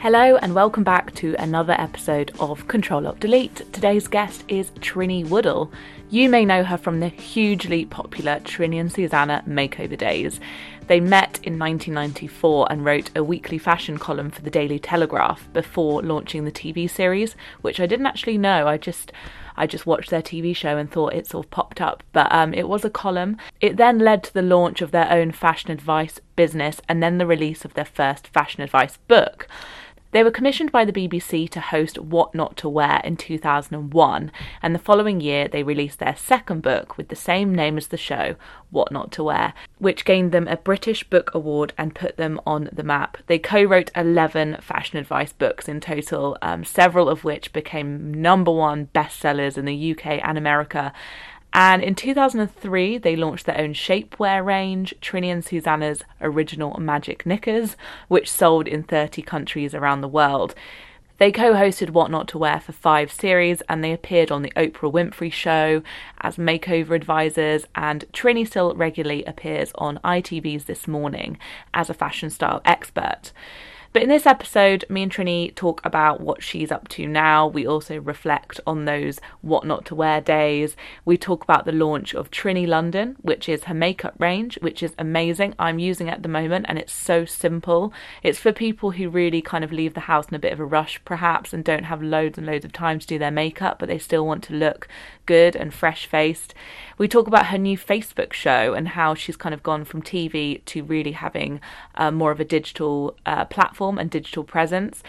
Hello and welcome back to another episode of Control Alt Delete. Today's guest is Trinny Woodall. You may know her from the hugely popular Trinny and Susannah makeover days. They met in 1994 and wrote a weekly fashion column for the Daily Telegraph before launching the TV series, which I didn't actually know. I just I just watched their TV show and thought it sort of popped up. But um, it was a column. It then led to the launch of their own fashion advice business and then the release of their first fashion advice book. They were commissioned by the BBC to host What Not to Wear in 2001, and the following year they released their second book with the same name as the show, What Not to Wear, which gained them a British Book Award and put them on the map. They co wrote 11 fashion advice books in total, um, several of which became number one bestsellers in the UK and America. And in 2003, they launched their own shapewear range, Trinny and Susannah's original Magic Knickers, which sold in 30 countries around the world. They co hosted What Not to Wear for five series and they appeared on The Oprah Winfrey Show as makeover advisors. And Trinny still regularly appears on ITV's This Morning as a fashion style expert. But in this episode, me and Trinny talk about what she's up to now. We also reflect on those what not to wear days. We talk about the launch of Trinny London, which is her makeup range, which is amazing. I'm using it at the moment and it's so simple. It's for people who really kind of leave the house in a bit of a rush, perhaps, and don't have loads and loads of time to do their makeup, but they still want to look good and fresh faced. We talk about her new Facebook show and how she's kind of gone from TV to really having uh, more of a digital uh, platform and digital presence.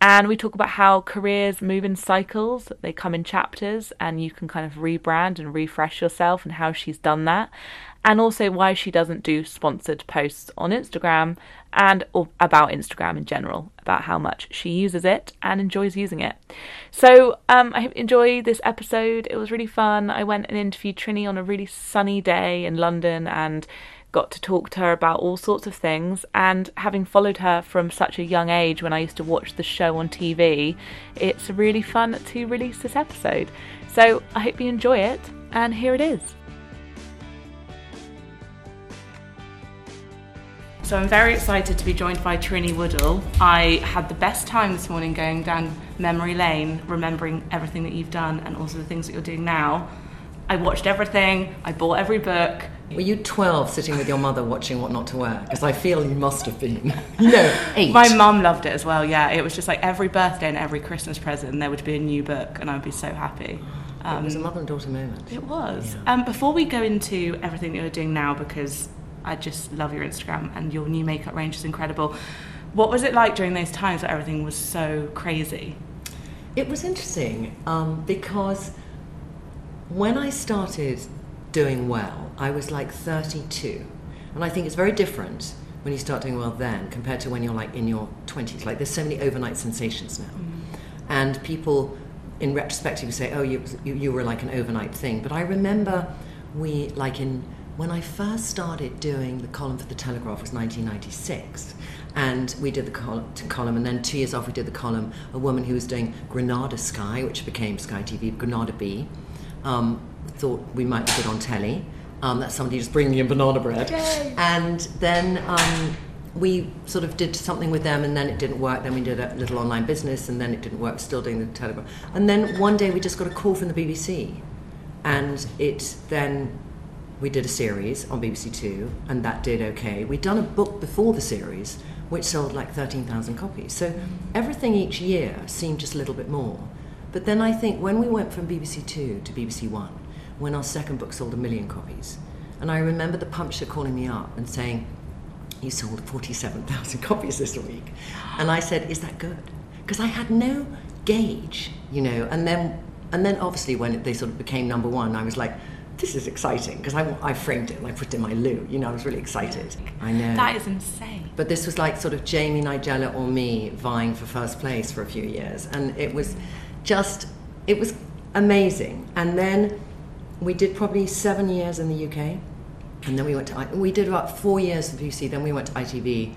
And we talk about how careers move in cycles, they come in chapters, and you can kind of rebrand and refresh yourself, and how she's done that and also why she doesn't do sponsored posts on Instagram and about Instagram in general, about how much she uses it and enjoys using it. So um, I hope you enjoy this episode. It was really fun. I went and interviewed Trinny on a really sunny day in London and got to talk to her about all sorts of things. And having followed her from such a young age when I used to watch the show on TV, it's really fun to release this episode. So I hope you enjoy it, and here it is. So I'm very excited to be joined by Trinny Woodall. I had the best time this morning going down memory lane, remembering everything that you've done and also the things that you're doing now. I watched everything, I bought every book. Were you 12 sitting with your mother watching What Not to Wear? Because I feel you must have been. no, eight. My mum loved it as well, yeah. It was just like every birthday and every Christmas present, there would be a new book, and I would be so happy. Um, it was a mother and daughter moment. It was. Yeah. Um, before we go into everything that you're doing now, because I just love your Instagram and your new makeup range is incredible. What was it like during those times where everything was so crazy? It was interesting um, because when I started doing well, I was like 32. And I think it's very different when you start doing well then compared to when you're like in your 20s. Like there's so many overnight sensations now. Mm. And people in retrospect, retrospective say, oh, you, you, you were like an overnight thing. But I remember we, like in when I first started doing the column for the Telegraph was 1996, and we did the col- column, and then two years off we did the column, a woman who was doing Granada Sky, which became Sky TV, Granada B, um, thought we might be good on telly. Um, that's somebody just bringing in banana bread, Yay. and then. Um, we sort of did something with them and then it didn't work. Then we did a little online business and then it didn't work, still doing the Telegraph. And then one day we just got a call from the BBC and it then we did a series on BBC Two, and that did okay. We'd done a book before the series, which sold like 13,000 copies. So everything each year seemed just a little bit more. But then I think when we went from BBC Two to BBC One, when our second book sold a million copies, and I remember the publisher calling me up and saying, You sold 47,000 copies this week. And I said, Is that good? Because I had no gauge, you know, and then and then obviously when they sort of became number one, I was like, this is exciting because I, I framed it and I put it in my loo. You know, I was really excited. I know. That is insane. But this was like sort of Jamie, Nigella, or me vying for first place for a few years. And it was just, it was amazing. And then we did probably seven years in the UK. And then we went to, we did about four years of BBC, then we went to ITV.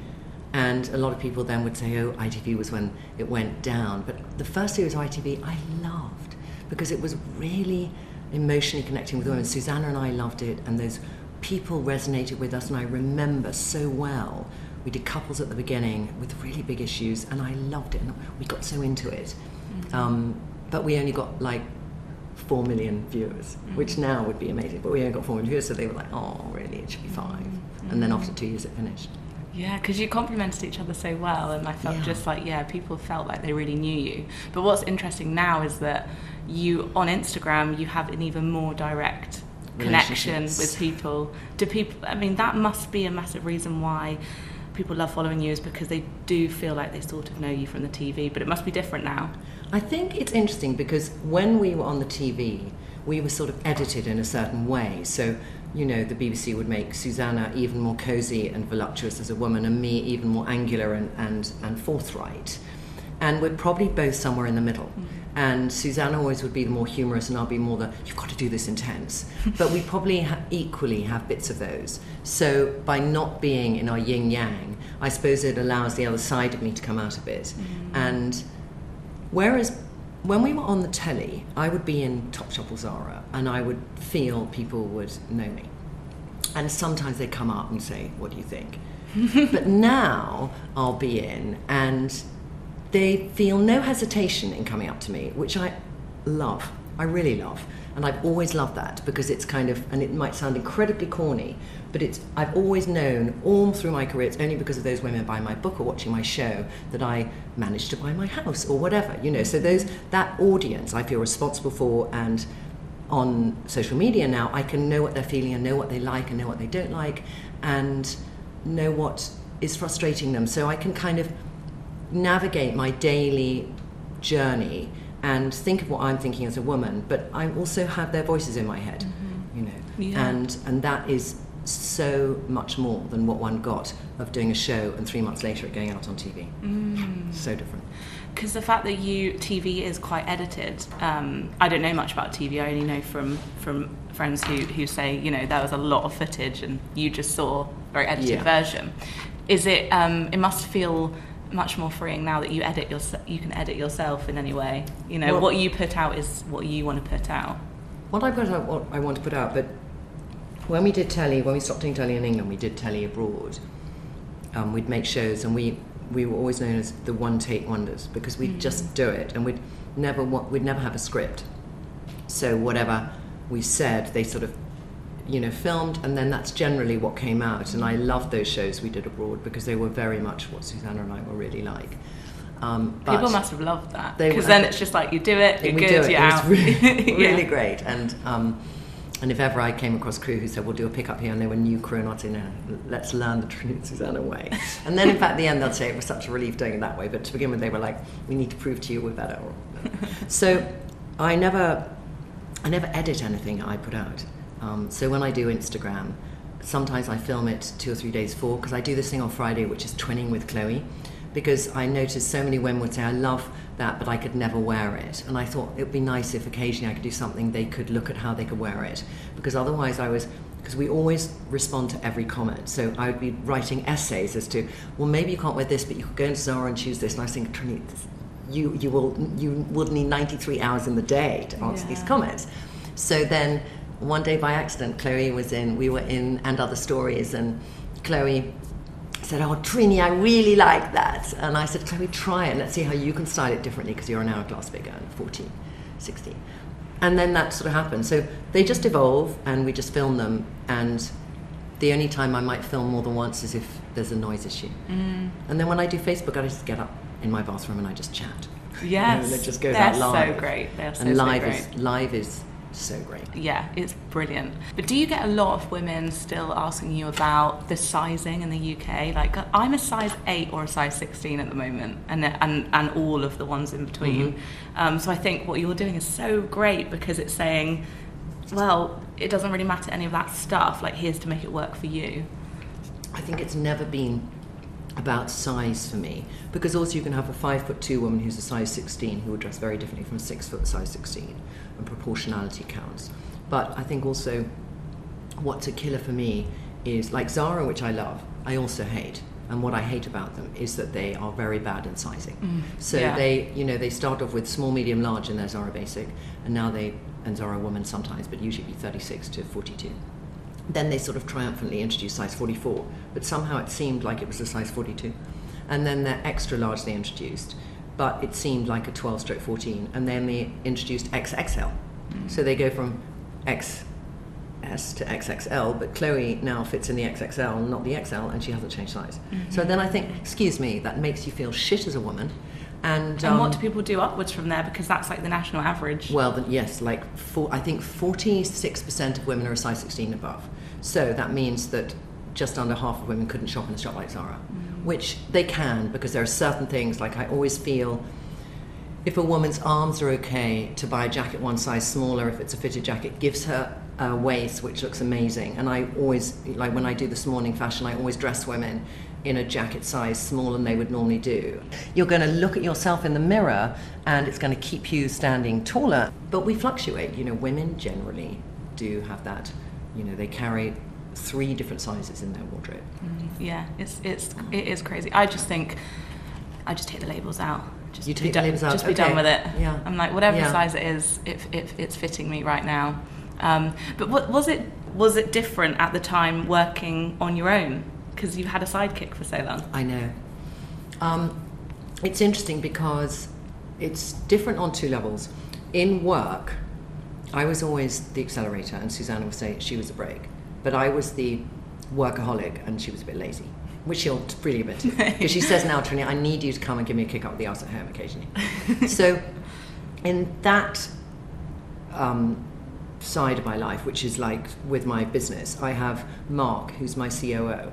And a lot of people then would say, oh, ITV was when it went down. But the first year was ITV, I loved because it was really emotionally connecting with women. Susannah and I loved it, and those people resonated with us. And I remember so well We did couples at the beginning with really big issues, and I loved it. And we got so into it. Mm-hmm. Um, but we only got like four million viewers, Mm-hmm. which now would be amazing. But we only got four million viewers, so they were like, "Oh, really? It should be 5 Mm-hmm. And then after two years, it finished. Yeah, because you complemented each other so well, and I felt Yeah. just like yeah, people felt like they really knew you. But what's interesting now is that you on Instagram you have an even more direct connection with people. Do people? I mean, that must be a massive reason why people love following you is because they do feel like they sort of know you from the TV. But it must be different now. I think it's interesting because when we were on the TV, we were sort of edited in a certain way. So, you know, the BBC would make Susannah even more cozy and voluptuous as a woman, and me even more angular and, and, and forthright. And we're probably both somewhere in the middle. Mm. And Susannah always would be the more humorous, and I'll be more the, you've got to do this intense. but we probably ha- equally have bits of those. So by not being in our yin yang, I suppose it allows the other side of me to come out a bit. Mm. And Whereas when we were on the telly, I would be in Topshop or Zara and I would feel people would know me. And sometimes they'd come up and say, What do you think? but now I'll be in and they feel no hesitation in coming up to me, which I love. I really love. And I've always loved that because it's kind of, and it might sound incredibly corny, but it's, I've always known all through my career, it's only because of those women buying my book or watching my show that I managed to buy my house or whatever, you know. So those, that audience I feel responsible for and on social media now, I can know what they're feeling and know what they like and know what they don't like and know what is frustrating them. So I can kind of navigate my daily journey and think of what I'm thinking as a woman, but I also have their voices in my head, mm-hmm. you know. Yeah. And and that is so much more than what one got of doing a show and three months later it going out on TV. So different. because the fact that you TV is quite edited. Um, I don't know much about TV. I only know from from friends who who say you know there was a lot of footage and you just saw a very edited Yeah. version. Is it? Um, it must feel much more freeing now that you edit your you can edit yourself in any way. You know Well- what you put out is what you want to put out. What I put out, what I want to put out, but when we did telly, when we stopped doing telly in England, we did telly abroad. Um, we'd make shows, and we we were always known as the one take wonders because we'd just do it, and we'd never we'd never have a script. So whatever we said, they sort of you know filmed, and then that's generally what came out. And I loved those shows we did abroad because they were very much what Susannah and I were really like. Um, but People must have loved that They because then it's just like you do it, you're good, it. you're it was out. really, really Yeah. great. And um, and if ever I came across crew who said, "We'll do a pickup here," and they were new crew, and I'd say, "No, let's learn the Trinity Susannah way." And then, in fact, at the end they'll say it was such a relief doing it that way. But to begin with, they were like, "We need to prove to you we're better." so I never, I never edit anything I put out. Um, so when I do Instagram, sometimes I film it two or three days before because I do this thing on Friday, which is twinning with Chloe. Because I notice so many women would say, I love that, but I could never wear it. And I thought it would be nice if occasionally I could do something they could look at how they could wear it. Because otherwise, I was, because we always respond to every comment. So I would be writing essays as to, well, maybe you can't wear this, but you could go into Zara and choose this. And I was thinking, you, you, will, you would need 93 hours in the day to answer these comments. So then one day by accident, Chloe was in, we were in And Other Stories, and Chloe said, Oh, Trinny, I really like that. And I said, Chloe, try it. Let's see how you can style it differently because you're an hourglass figure and 14, 16. And then that sort of happened. So they just evolve and we just film them. And the only time I might film more than once is if there's a noise issue. Mm. And then when I do Facebook, I just get up in my bathroom and I just chat. Yes, and it just goes they're out live. so great. They're so, and so live great. is live is so great. Yeah, it's brilliant. But do you get a lot of women still asking you about the sizing in the UK? Like, I'm a size 8 or a size 16 at the moment, and, and, and all of the ones in between. Mm-hmm. Um, so I think what you're doing is so great because it's saying, well, it doesn't really matter any of that stuff. Like, here's to make it work for you. I think it's never been about size for me. Because also you can have a five foot two woman who's a size 16 who would dress very differently from a six foot size 16 and proportionality counts. But i think also what's a killer for me is like zara which i love i also hate. And what i hate about them is that they are very bad in sizing. Mm. So yeah. they you know they start off with small medium large in their zara basic and now they and zara woman sometimes but usually 36 to 42 then they sort of triumphantly introduced size 44, but somehow it seemed like it was a size 42. And then the extra large they introduced, but it seemed like a 12 stroke 14. And then they introduced XXL. Mm. So they go from XS to XXL, but Chloe now fits in the XXL, not the XL, and she hasn't changed size. Mm-hmm. So then I think, excuse me, that makes you feel shit as a woman. And, and what um, do people do upwards from there? Because that's like the national average. Well, the, yes, like for, I think 46% of women are a size 16 above. So that means that just under half of women couldn't shop in a shop like Zara, mm. which they can because there are certain things, like I always feel if a woman's arms are okay to buy a jacket one size smaller, if it's a fitted jacket, gives her a waist which looks amazing. And I always, like when I do this morning fashion, I always dress women in a jacket size smaller than they would normally do. You're going to look at yourself in the mirror and it's going to keep you standing taller. But we fluctuate. You know, women generally do have that. You know, they carry three different sizes in their wardrobe. Mm, yeah, it's it's it is crazy. I just think I just take the labels out. Just you take the labels out. Just be okay. done with it. Yeah. I'm like whatever yeah. size it is, if it, it's fitting me right now. Um, but what, was it was it different at the time working on your own? because you had a sidekick for so long. I know. Um, it's interesting because it's different on two levels. In work, I was always the accelerator, and Susannah would say she was a brake. But I was the workaholic, and she was a bit lazy, which she'll freely admit to. Because she says now, Trinny, I need you to come and give me a kick up the ass at home occasionally. so, in that um, side of my life, which is like with my business, I have Mark, who's my COO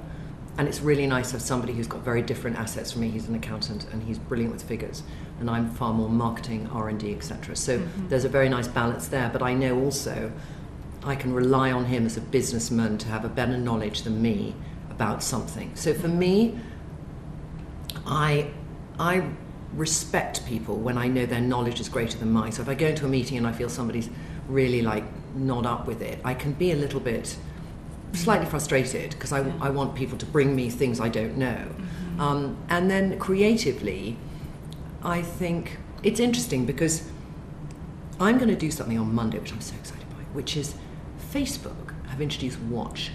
and it's really nice to have somebody who's got very different assets from me. He's an accountant and he's brilliant with figures, and I'm far more marketing, R and D, etc. So mm-hmm. there's a very nice balance there. But I know also I can rely on him as a businessman to have a better knowledge than me about something. So for me, I I respect people when I know their knowledge is greater than mine. So if I go into a meeting and I feel somebody's really like not up with it, I can be a little bit slightly frustrated because I, I want people to bring me things I don't know. Mm-hmm. Um, and then creatively, I think it's interesting because I'm going to do something on Monday, which I'm so excited by, which is Facebook have introduced Watch,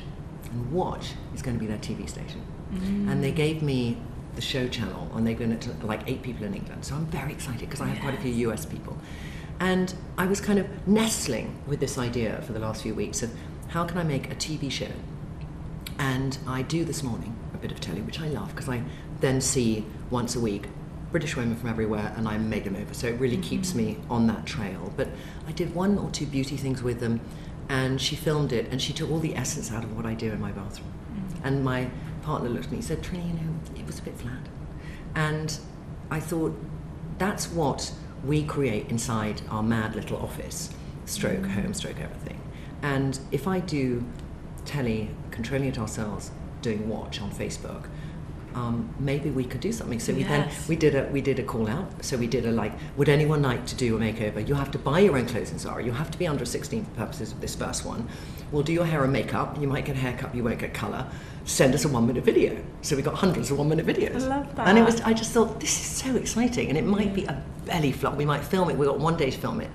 and Watch is going to be their TV station. Mm. And they gave me the show channel, and they're going to like eight people in England. So I'm very excited because I have yes. quite a few US people. And I was kind of nestling with this idea for the last few weeks of how can I make a TV show? And I do this morning a bit of telly, which I love because I then see once a week British women from everywhere and I make them over. So it really mm-hmm. keeps me on that trail. But I did one or two beauty things with them and she filmed it and she took all the essence out of what I do in my bathroom. Mm-hmm. And my partner looked at me and said, Trinny, you know, it was a bit flat. And I thought, that's what we create inside our mad little office, stroke, mm-hmm. home, stroke, everything. And if I do telly, controlling it ourselves, doing watch on Facebook, um, maybe we could do something. So we yes. then we did a we did a call out. So we did a like, would anyone like to do a makeover? You have to buy your own clothes in Zara. You have to be under 16 for purposes of this first one. We'll do your hair and makeup. You might get a haircut. You won't get colour. Send us a one minute video. So we got hundreds of one minute videos. I love that. And it was I just thought this is so exciting, and it might be a belly flop. We might film it. We got one day to film it.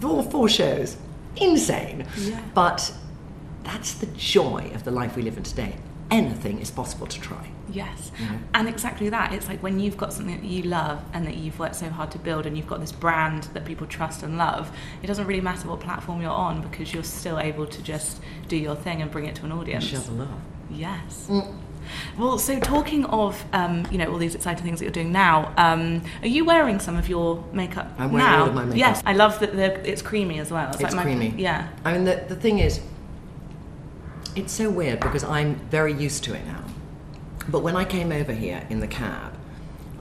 Four four shows insane. Yeah. But that's the joy of the life we live in today. Anything is possible to try. Yes. And exactly that. It's like when you've got something that you love and that you've worked so hard to build and you've got this brand that people trust and love, it doesn't really matter what platform you're on because you're still able to just do your thing and bring it to an audience. Share the love. Yes. Mm. Well, so talking of um, you know all these exciting things that you're doing now, um, are you wearing some of your makeup I'm wearing now? all of my makeup. Yes, I love that the, it's creamy as well. It's, it's like creamy. Yeah. I mean, the, the thing is, it's so weird because I'm very used to it now. But when I came over here in the cab,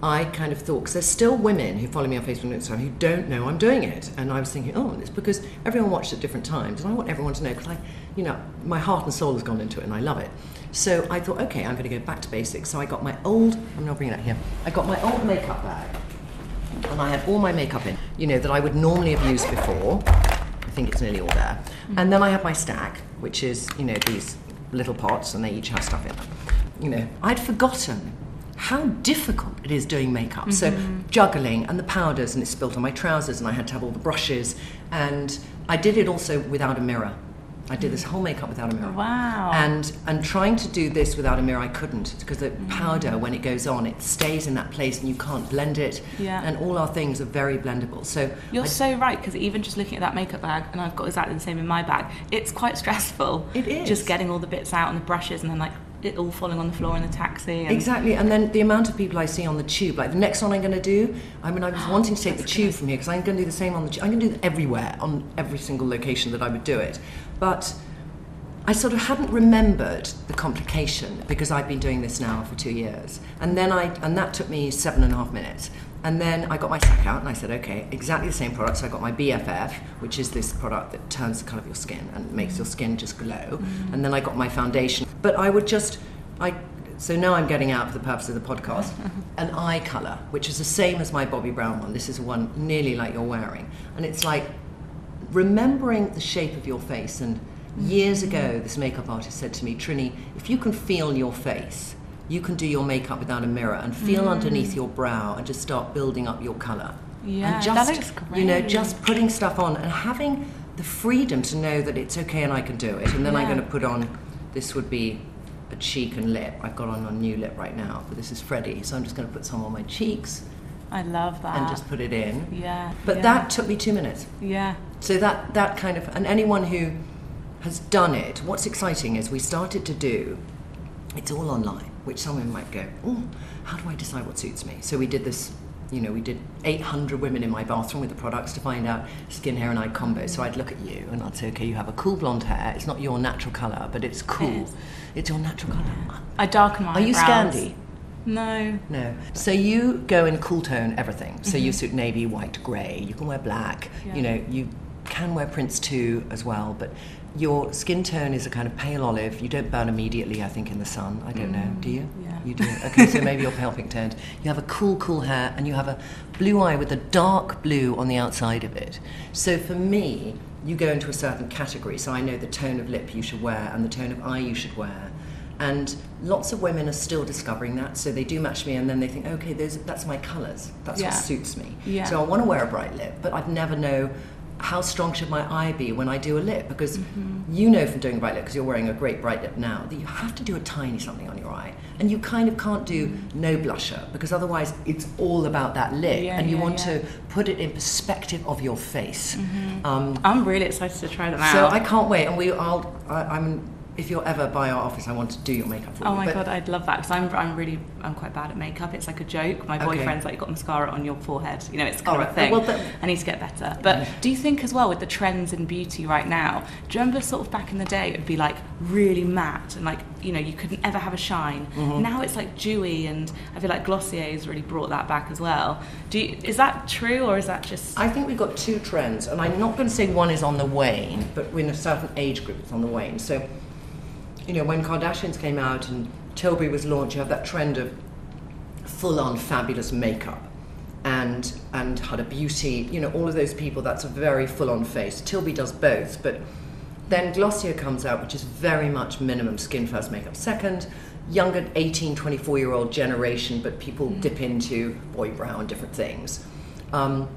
I kind of thought, because there's still women who follow me on Facebook and Instagram who don't know I'm doing it. And I was thinking, oh, it's because everyone watched at different times. And I want everyone to know because I, you know, my heart and soul has gone into it and I love it. So I thought, okay, I'm going to go back to basics. So I got my old, I'm not bringing that here, I got my old makeup bag. And I had all my makeup in, you know, that I would normally have used before. I think it's nearly all there. Mm. And then I have my stack, which is, you know, these little pots, and they each have stuff in them. You know, I'd forgotten how difficult it is doing makeup. Mm-hmm. So juggling and the powders, and it spilled on my trousers, and I had to have all the brushes. And I did it also without a mirror. I did this whole makeup without a mirror. Wow. And and trying to do this without a mirror, I couldn't because the powder, when it goes on, it stays in that place and you can't blend it. Yeah. And all our things are very blendable. So You're I- so right because even just looking at that makeup bag, and I've got exactly the same in my bag. It's quite stressful. It is. just getting all the bits out and the brushes, and then like it all falling on the floor in the taxi. And Exactly, and then the amount of people I see on the tube, like the next one I'm going to do, I mean, I was wanting to take the tube from here because I'm going to do the same on the tube. I'm going to do it everywhere, on every single location that I would do it. But I sort of hadn't remembered the complication because I'd been doing this now for two years. And then I, and that took me seven and a half minutes. And then I got my sack out and I said, okay, exactly the same product. So I got my BFF, which is this product that turns the colour of your skin and makes your skin just glow. Mm-hmm. And then I got my foundation. But I would just, I, so now I'm getting out for the purpose of the podcast, an eye colour, which is the same as my Bobbi Brown one. This is one nearly like you're wearing. And it's like remembering the shape of your face. And mm-hmm. years ago, this makeup artist said to me, Trinny, if you can feel your face, you can do your makeup without a mirror and feel mm. underneath your brow and just start building up your colour. Yeah, and that just, looks you know, just putting stuff on and having the freedom to know that it's okay and I can do it. And then I'm going to put on, this would be a cheek and lip. I've got on a new lip right now, but this is Freddie. So I'm just going to put some on my cheeks I love that. and just put it in. yeah. But yeah, that took me two minutes. yeah. So that that kind of and anyone who has done it, what's exciting is we started to do. It's all online, which someone might go, oh, how do I decide what suits me? So we did this. You know, we did 800 women in my bathroom with the products to find out skin, hair, and eye combo. So I'd look at you and I'd say, okay, you have a cool blonde hair. It's not your natural color, but it's cool. It's your natural color. I darken my Are you eyebrows. Scandi? No. No. So you go in cool tone everything. So you mm-hmm. suit navy, white, grey. You can wear black. Yeah. You know, you can wear prints too as well. But your skin tone is a kind of pale olive. You don't burn immediately, I think, in the sun. I don't know. Mm. Do you? yeah. You do. Okay, so maybe you're pale pink toned. You have a cool, cool hair, and you have a blue eye with a dark blue on the outside of it. So for me, you go into a certain category. So I know the tone of lip you should wear and the tone of eye you should wear. And lots of women are still discovering that, so they do match me, and then they think, okay, those, that's my colours. That's Yeah. what suits me. Yeah. So I want to wear a bright lip, but I'd never know how strong should my eye be when I do a lip, because Mm-hmm. you know from doing a bright lip, because you're wearing a great bright lip now, that you have to do a tiny something on your eye, and you kind of can't do no blusher, because otherwise it's all about that lip, Mm. Yeah, and you yeah, want yeah. to put it in perspective of your face. Um, I'm really excited to try them out. so I can't wait, and we, I'll, I, I'm. If you're ever by our office, I want to do your makeup for Oh you. Oh my But- god, I'd love that because I'm, I'm really I'm quite bad at makeup. It's like a joke. My Okay. boyfriend's like, "You got mascara on your forehead." You know, it's kind All of a thing. Well, but- I need to get better. But do you think as well with the trends in beauty right now? Do you remember sort of back in the day it would be like really matte and like you know you couldn't ever have a shine. Mm-hmm. Now it's like dewy and I feel like Glossier has really brought that back as well. Do you, is that true or is that just? I think we've got two trends, and I'm not going to say one is on the wane, but in a certain age group, it's on the wane. So, you know, when Kardashians came out and Tilbury was launched, you have that trend of full-on fabulous makeup and and Huda Beauty, you know, all of those people. That's a very full-on face. Tilbury does both, but then Glossier comes out, which is very much minimum skin first, makeup second. Younger 18, 24 year old generation, but people dip into Bobbi Brown, different things. Um,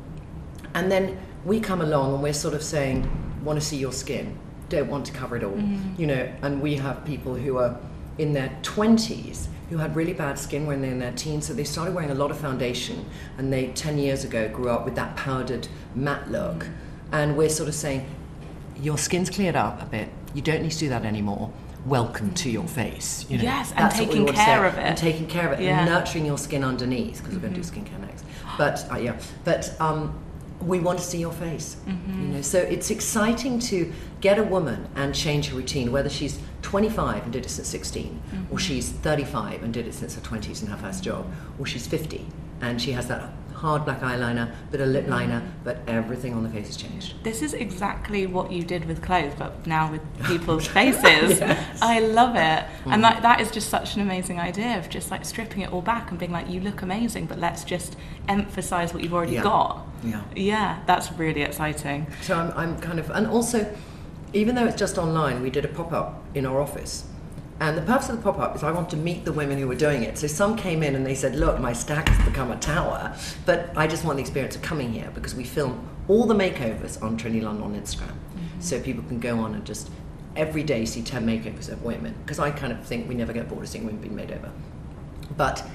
and then we come along and we're sort of saying, want to see your skin, don't want to cover it all. You know, and we have people who are in their 20s who had really bad skin when they're in their teens, so they started wearing a lot of foundation and they 10 years ago grew up with that powdered matte look. And we're sort of saying, your skin's cleared up a bit, you don't need to do that anymore. Welcome to your face. You know, Yes, and that's taking care of it. And taking care of it Yeah. and nurturing your skin underneath because we're going to do skincare next. But uh, yeah, but um, we want to see your face. Mm-hmm. You know, so it's exciting to get a woman and change her routine, whether she's 25 and did it since 16, Mm-hmm. or she's 35 and did it since her 20s and her first job, or she's 50 and she has that hard black eyeliner, bit of lip liner, but everything on the face has changed. This is exactly what you did with clothes, but now with people's faces. Yes. I love it. And mm. that, that is just such an amazing idea of just like stripping it all back and being like, you look amazing, but let's just emphasize what you've already Yeah. got. Yeah. Yeah, that's really exciting. So I'm, I'm kind of, and also, even though it's just online, we did a pop up in our office. And the purpose of the pop up is I want to meet the women who were doing it. So some came in and they said, Look, my stack has become a tower. But I just want the experience of coming here because we film all the makeovers on Trinny London on Instagram. Mm-hmm. So people can go on and just every day see 10 makeovers of women because I kind of think we never get bored of seeing women being made over. But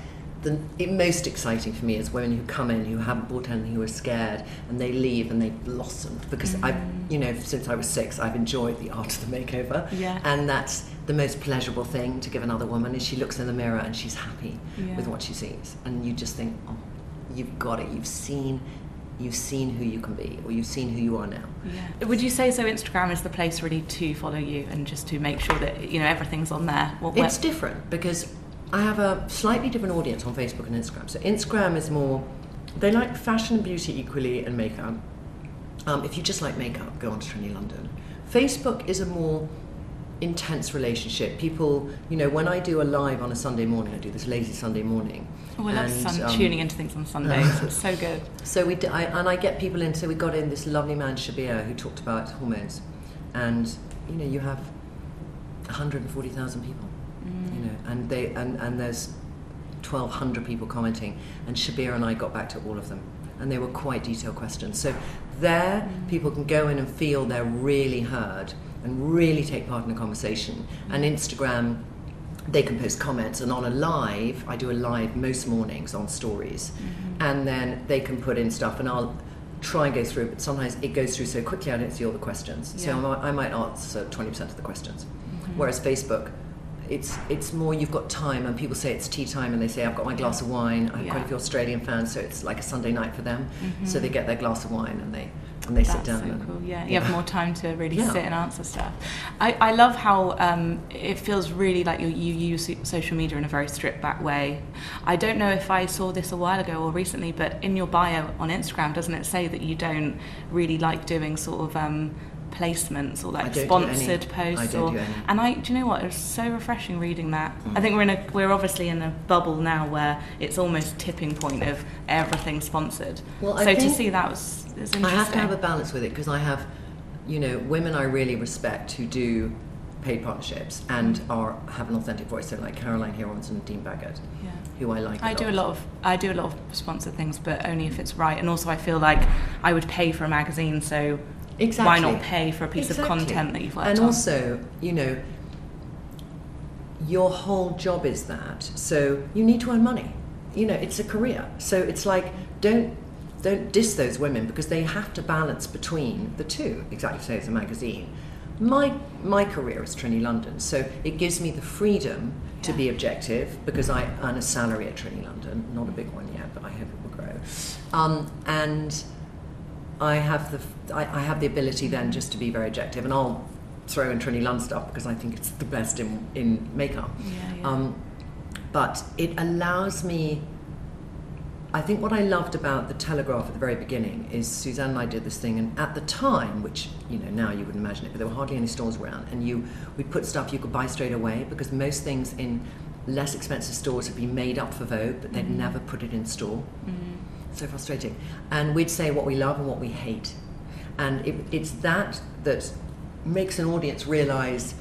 the it, most exciting for me is women who come in who haven't bought anything, who are scared, and they leave and they blossom. Because Mm. I've, you know, since I was six, I've enjoyed the art of the makeover, Yeah. and that's the most pleasurable thing to give another woman is she looks in the mirror and she's happy Yeah. with what she sees, and you just think, oh, you've got it, you've seen. You've seen who you can be, or you've seen who you are now. Yeah. Would you say so? Instagram is the place really to follow you and just to make sure that you know everything's on there. What, It's different because I have a slightly different audience on Facebook and Instagram. So Instagram is more, they like fashion and beauty equally and makeup. Um, if you just like makeup, go on to Trinny London. Facebook is a more intense relationship. People, you know, when I do a live on a Sunday morning, I do this lazy Sunday morning. oh, I love sun- um, tuning into things on Sundays. it's so good. So we, d I and I get people in. So we got in this lovely man Shabir who talked about hormones, and you know you have 140,000 people, Mm. you know, and they and and there's 1,200 people commenting, and Shabir and I got back to all of them, and they were quite detailed questions. So there, mm. people can go in and feel they're really heard and really take part in a conversation. Mm. And Instagram they can post comments and on a live i do a live most mornings on stories mm-hmm. and then they can put in stuff and i'll try and go through it but sometimes it goes through so quickly i don't see all the questions so Yeah. I, might, I might answer 20% of the questions mm-hmm. whereas facebook it's it's more you've got time and people say it's tea time and they say i've got my glass of wine i have quite a few australian fans so it's like a sunday night for them so they get their glass of wine and they and they sit That's down so and, cool. Yeah, you have more time to really Yeah. sit and answer stuff. I, I love how um, it feels really like you, you use social media in a very stripped back way. I don't know if I saw this a while ago or recently, but in your bio on Instagram, doesn't it say that you don't really like doing sort of um, placements or like sponsored posts? or and I, do you know what? It was so refreshing reading that. Mm. I think we're in a we're obviously in a bubble now where it's almost tipping point of everything sponsored. Well, I so to see that was, was interesting. I have to have a balance with it because I have, you know, women I really respect who do paid partnerships and are have an authentic voice. So like Caroline Hirons and Dean Baggett, Yeah. who I like. I do a lot of I do a lot of sponsored things, but only if it's right. And also, I feel like I would pay for a magazine, so Exactly. why not pay for a piece Exactly. of content that you've worked And on? also, you know, your whole job is that. So you need to earn money. You know, it's a career. So it's like don't don't diss those women because they have to balance between the two. Exactly, say it's a magazine. My my career is Trinny London, so it gives me the freedom to be objective because I earn a salary at Trinny London, not a big one yet, but I hope it will grow. Um, and I have the I, I have the ability then just to be very objective, and I'll throw in Trinny London stuff because I think it's the best in in makeup. Yeah, yeah. Um, but it allows me. I think what I loved about the Telegraph at the very beginning is Suzanne and I did this thing, and at the time, which you know now you wouldn't imagine it, but there were hardly any stores around, and you we put stuff you could buy straight away because most things in less expensive stores have been made up for Vogue, but they'd never put it in store so frustrating. And we'd say what we love and what we hate. And it, it's that that makes an audience realize,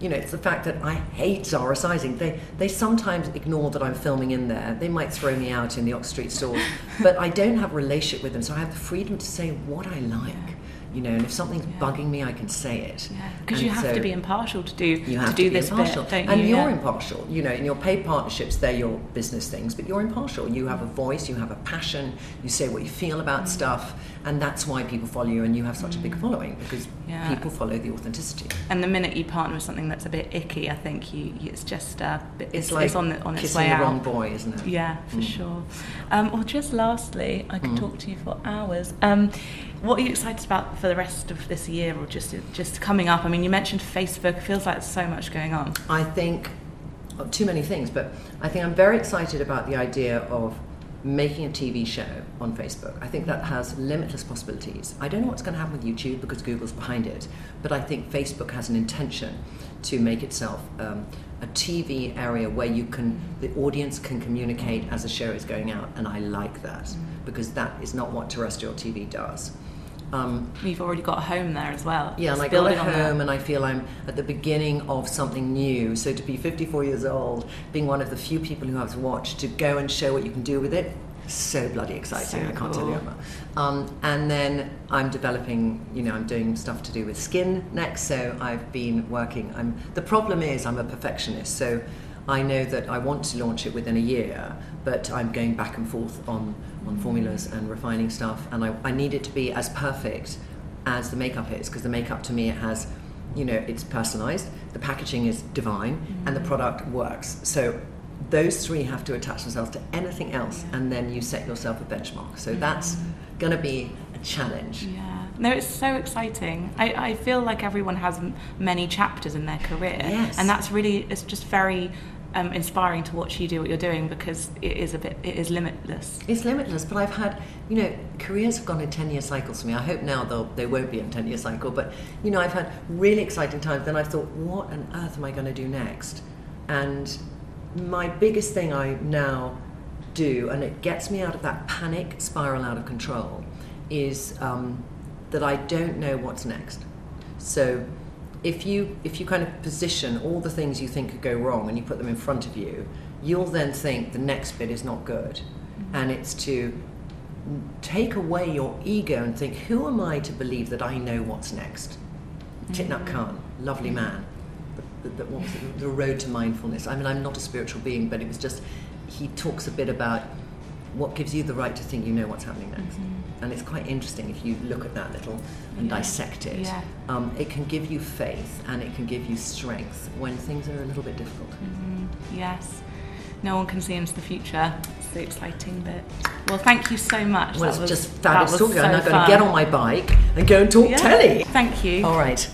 you know, it's the fact that I hate Zara sizing. They, they sometimes ignore that I'm filming in there. They might throw me out in the Ox Street store, but I don't have a relationship with them, so I have the freedom to say what I like. You know, and if something's Yeah. bugging me, I can say it. because And you have so- to be impartial to do you have to do be this impartial. bit, and you? you're Yeah. impartial. You know, in your paid partnerships, they're your business things, but you're impartial. You have a voice, you have a passion, you say what you feel about Mm. stuff, and that's why people follow you and you have such a big following because Yeah. people follow the authenticity. And the minute you partner with something that's a bit icky, I think you, you it's just uh, it's, it's, like it's on the, on its way the out. wrong boy, isn't it? Yeah, for Mm. sure. Um, well, just lastly, I could Mm. talk to you for hours. Um, what are you excited about for the rest of this year, or just just coming up? I mean, you mentioned Facebook. It feels like there's so much going on. I think too many things, but I think I'm very excited about the idea of making a TV show on Facebook. I think that has limitless possibilities. I don't know what's going to happen with YouTube because Google's behind it, but I think Facebook has an intention to make itself um, a TV area where you can, the audience can communicate as the show is going out, and I like that because that is not what terrestrial TV does. Um, You've already got a home there as well. yeah, and I got building at home and I feel I'm at the beginning of something new. So to be 54 years old, being one of the few people who has watched, to go and show what you can do with it, so bloody exciting. So I can't tell you cool. about. Um, and then I'm developing. You know, I'm doing stuff to do with skin next. So I've been working. I'm. The problem is I'm a perfectionist. So I know that I want to launch it within a year, but I'm going back and forth on on formulas and refining stuff, and I, I need it to be as perfect as the makeup is because the makeup to me it has you know it's personalized the packaging is divine mm-hmm. and the product works so those three have to attach themselves to anything else and then you set yourself a benchmark so that's going to be a challenge Yeah. No, it's so exciting. I, I feel like everyone has m- many chapters in their career. Yes. And that's really, it's just very um, inspiring to watch you do what you're doing because it is a bit, it is limitless. it's limitless but i've had you know careers have gone in 10 year cycles for me. I hope now they'll they won't be in 10 year cycle but you know i've had really exciting times. Then i've thought what on earth am i going to do next? And my biggest thing i now do and it gets me out of that panic spiral out of control is um, that i don't know what's next. So if you if you kind of position all the things you think could go wrong and you put them in front of you, you'll then think the next bit is not good, mm-hmm. and it's to take away your ego and think, who am I to believe that I know what's next? Thich Nhat mm-hmm. Hanh, lovely mm-hmm. man. The, the, the, what was it? the road to mindfulness. I mean, I'm not a spiritual being, but it was just he talks a bit about what gives you the right to think you know what's happening next. And it's quite interesting if you look at that little and Yeah. dissect it. Yeah. Um, it can give you faith and it can give you strength when things are a little bit difficult. Mm, yes. No one can see into the future. It's the exciting bit. Well, thank you so much. Well, That it's was- just fabulous talking. I'm so now going to get on my bike and go and talk Yeah. telly. Thank you. All right.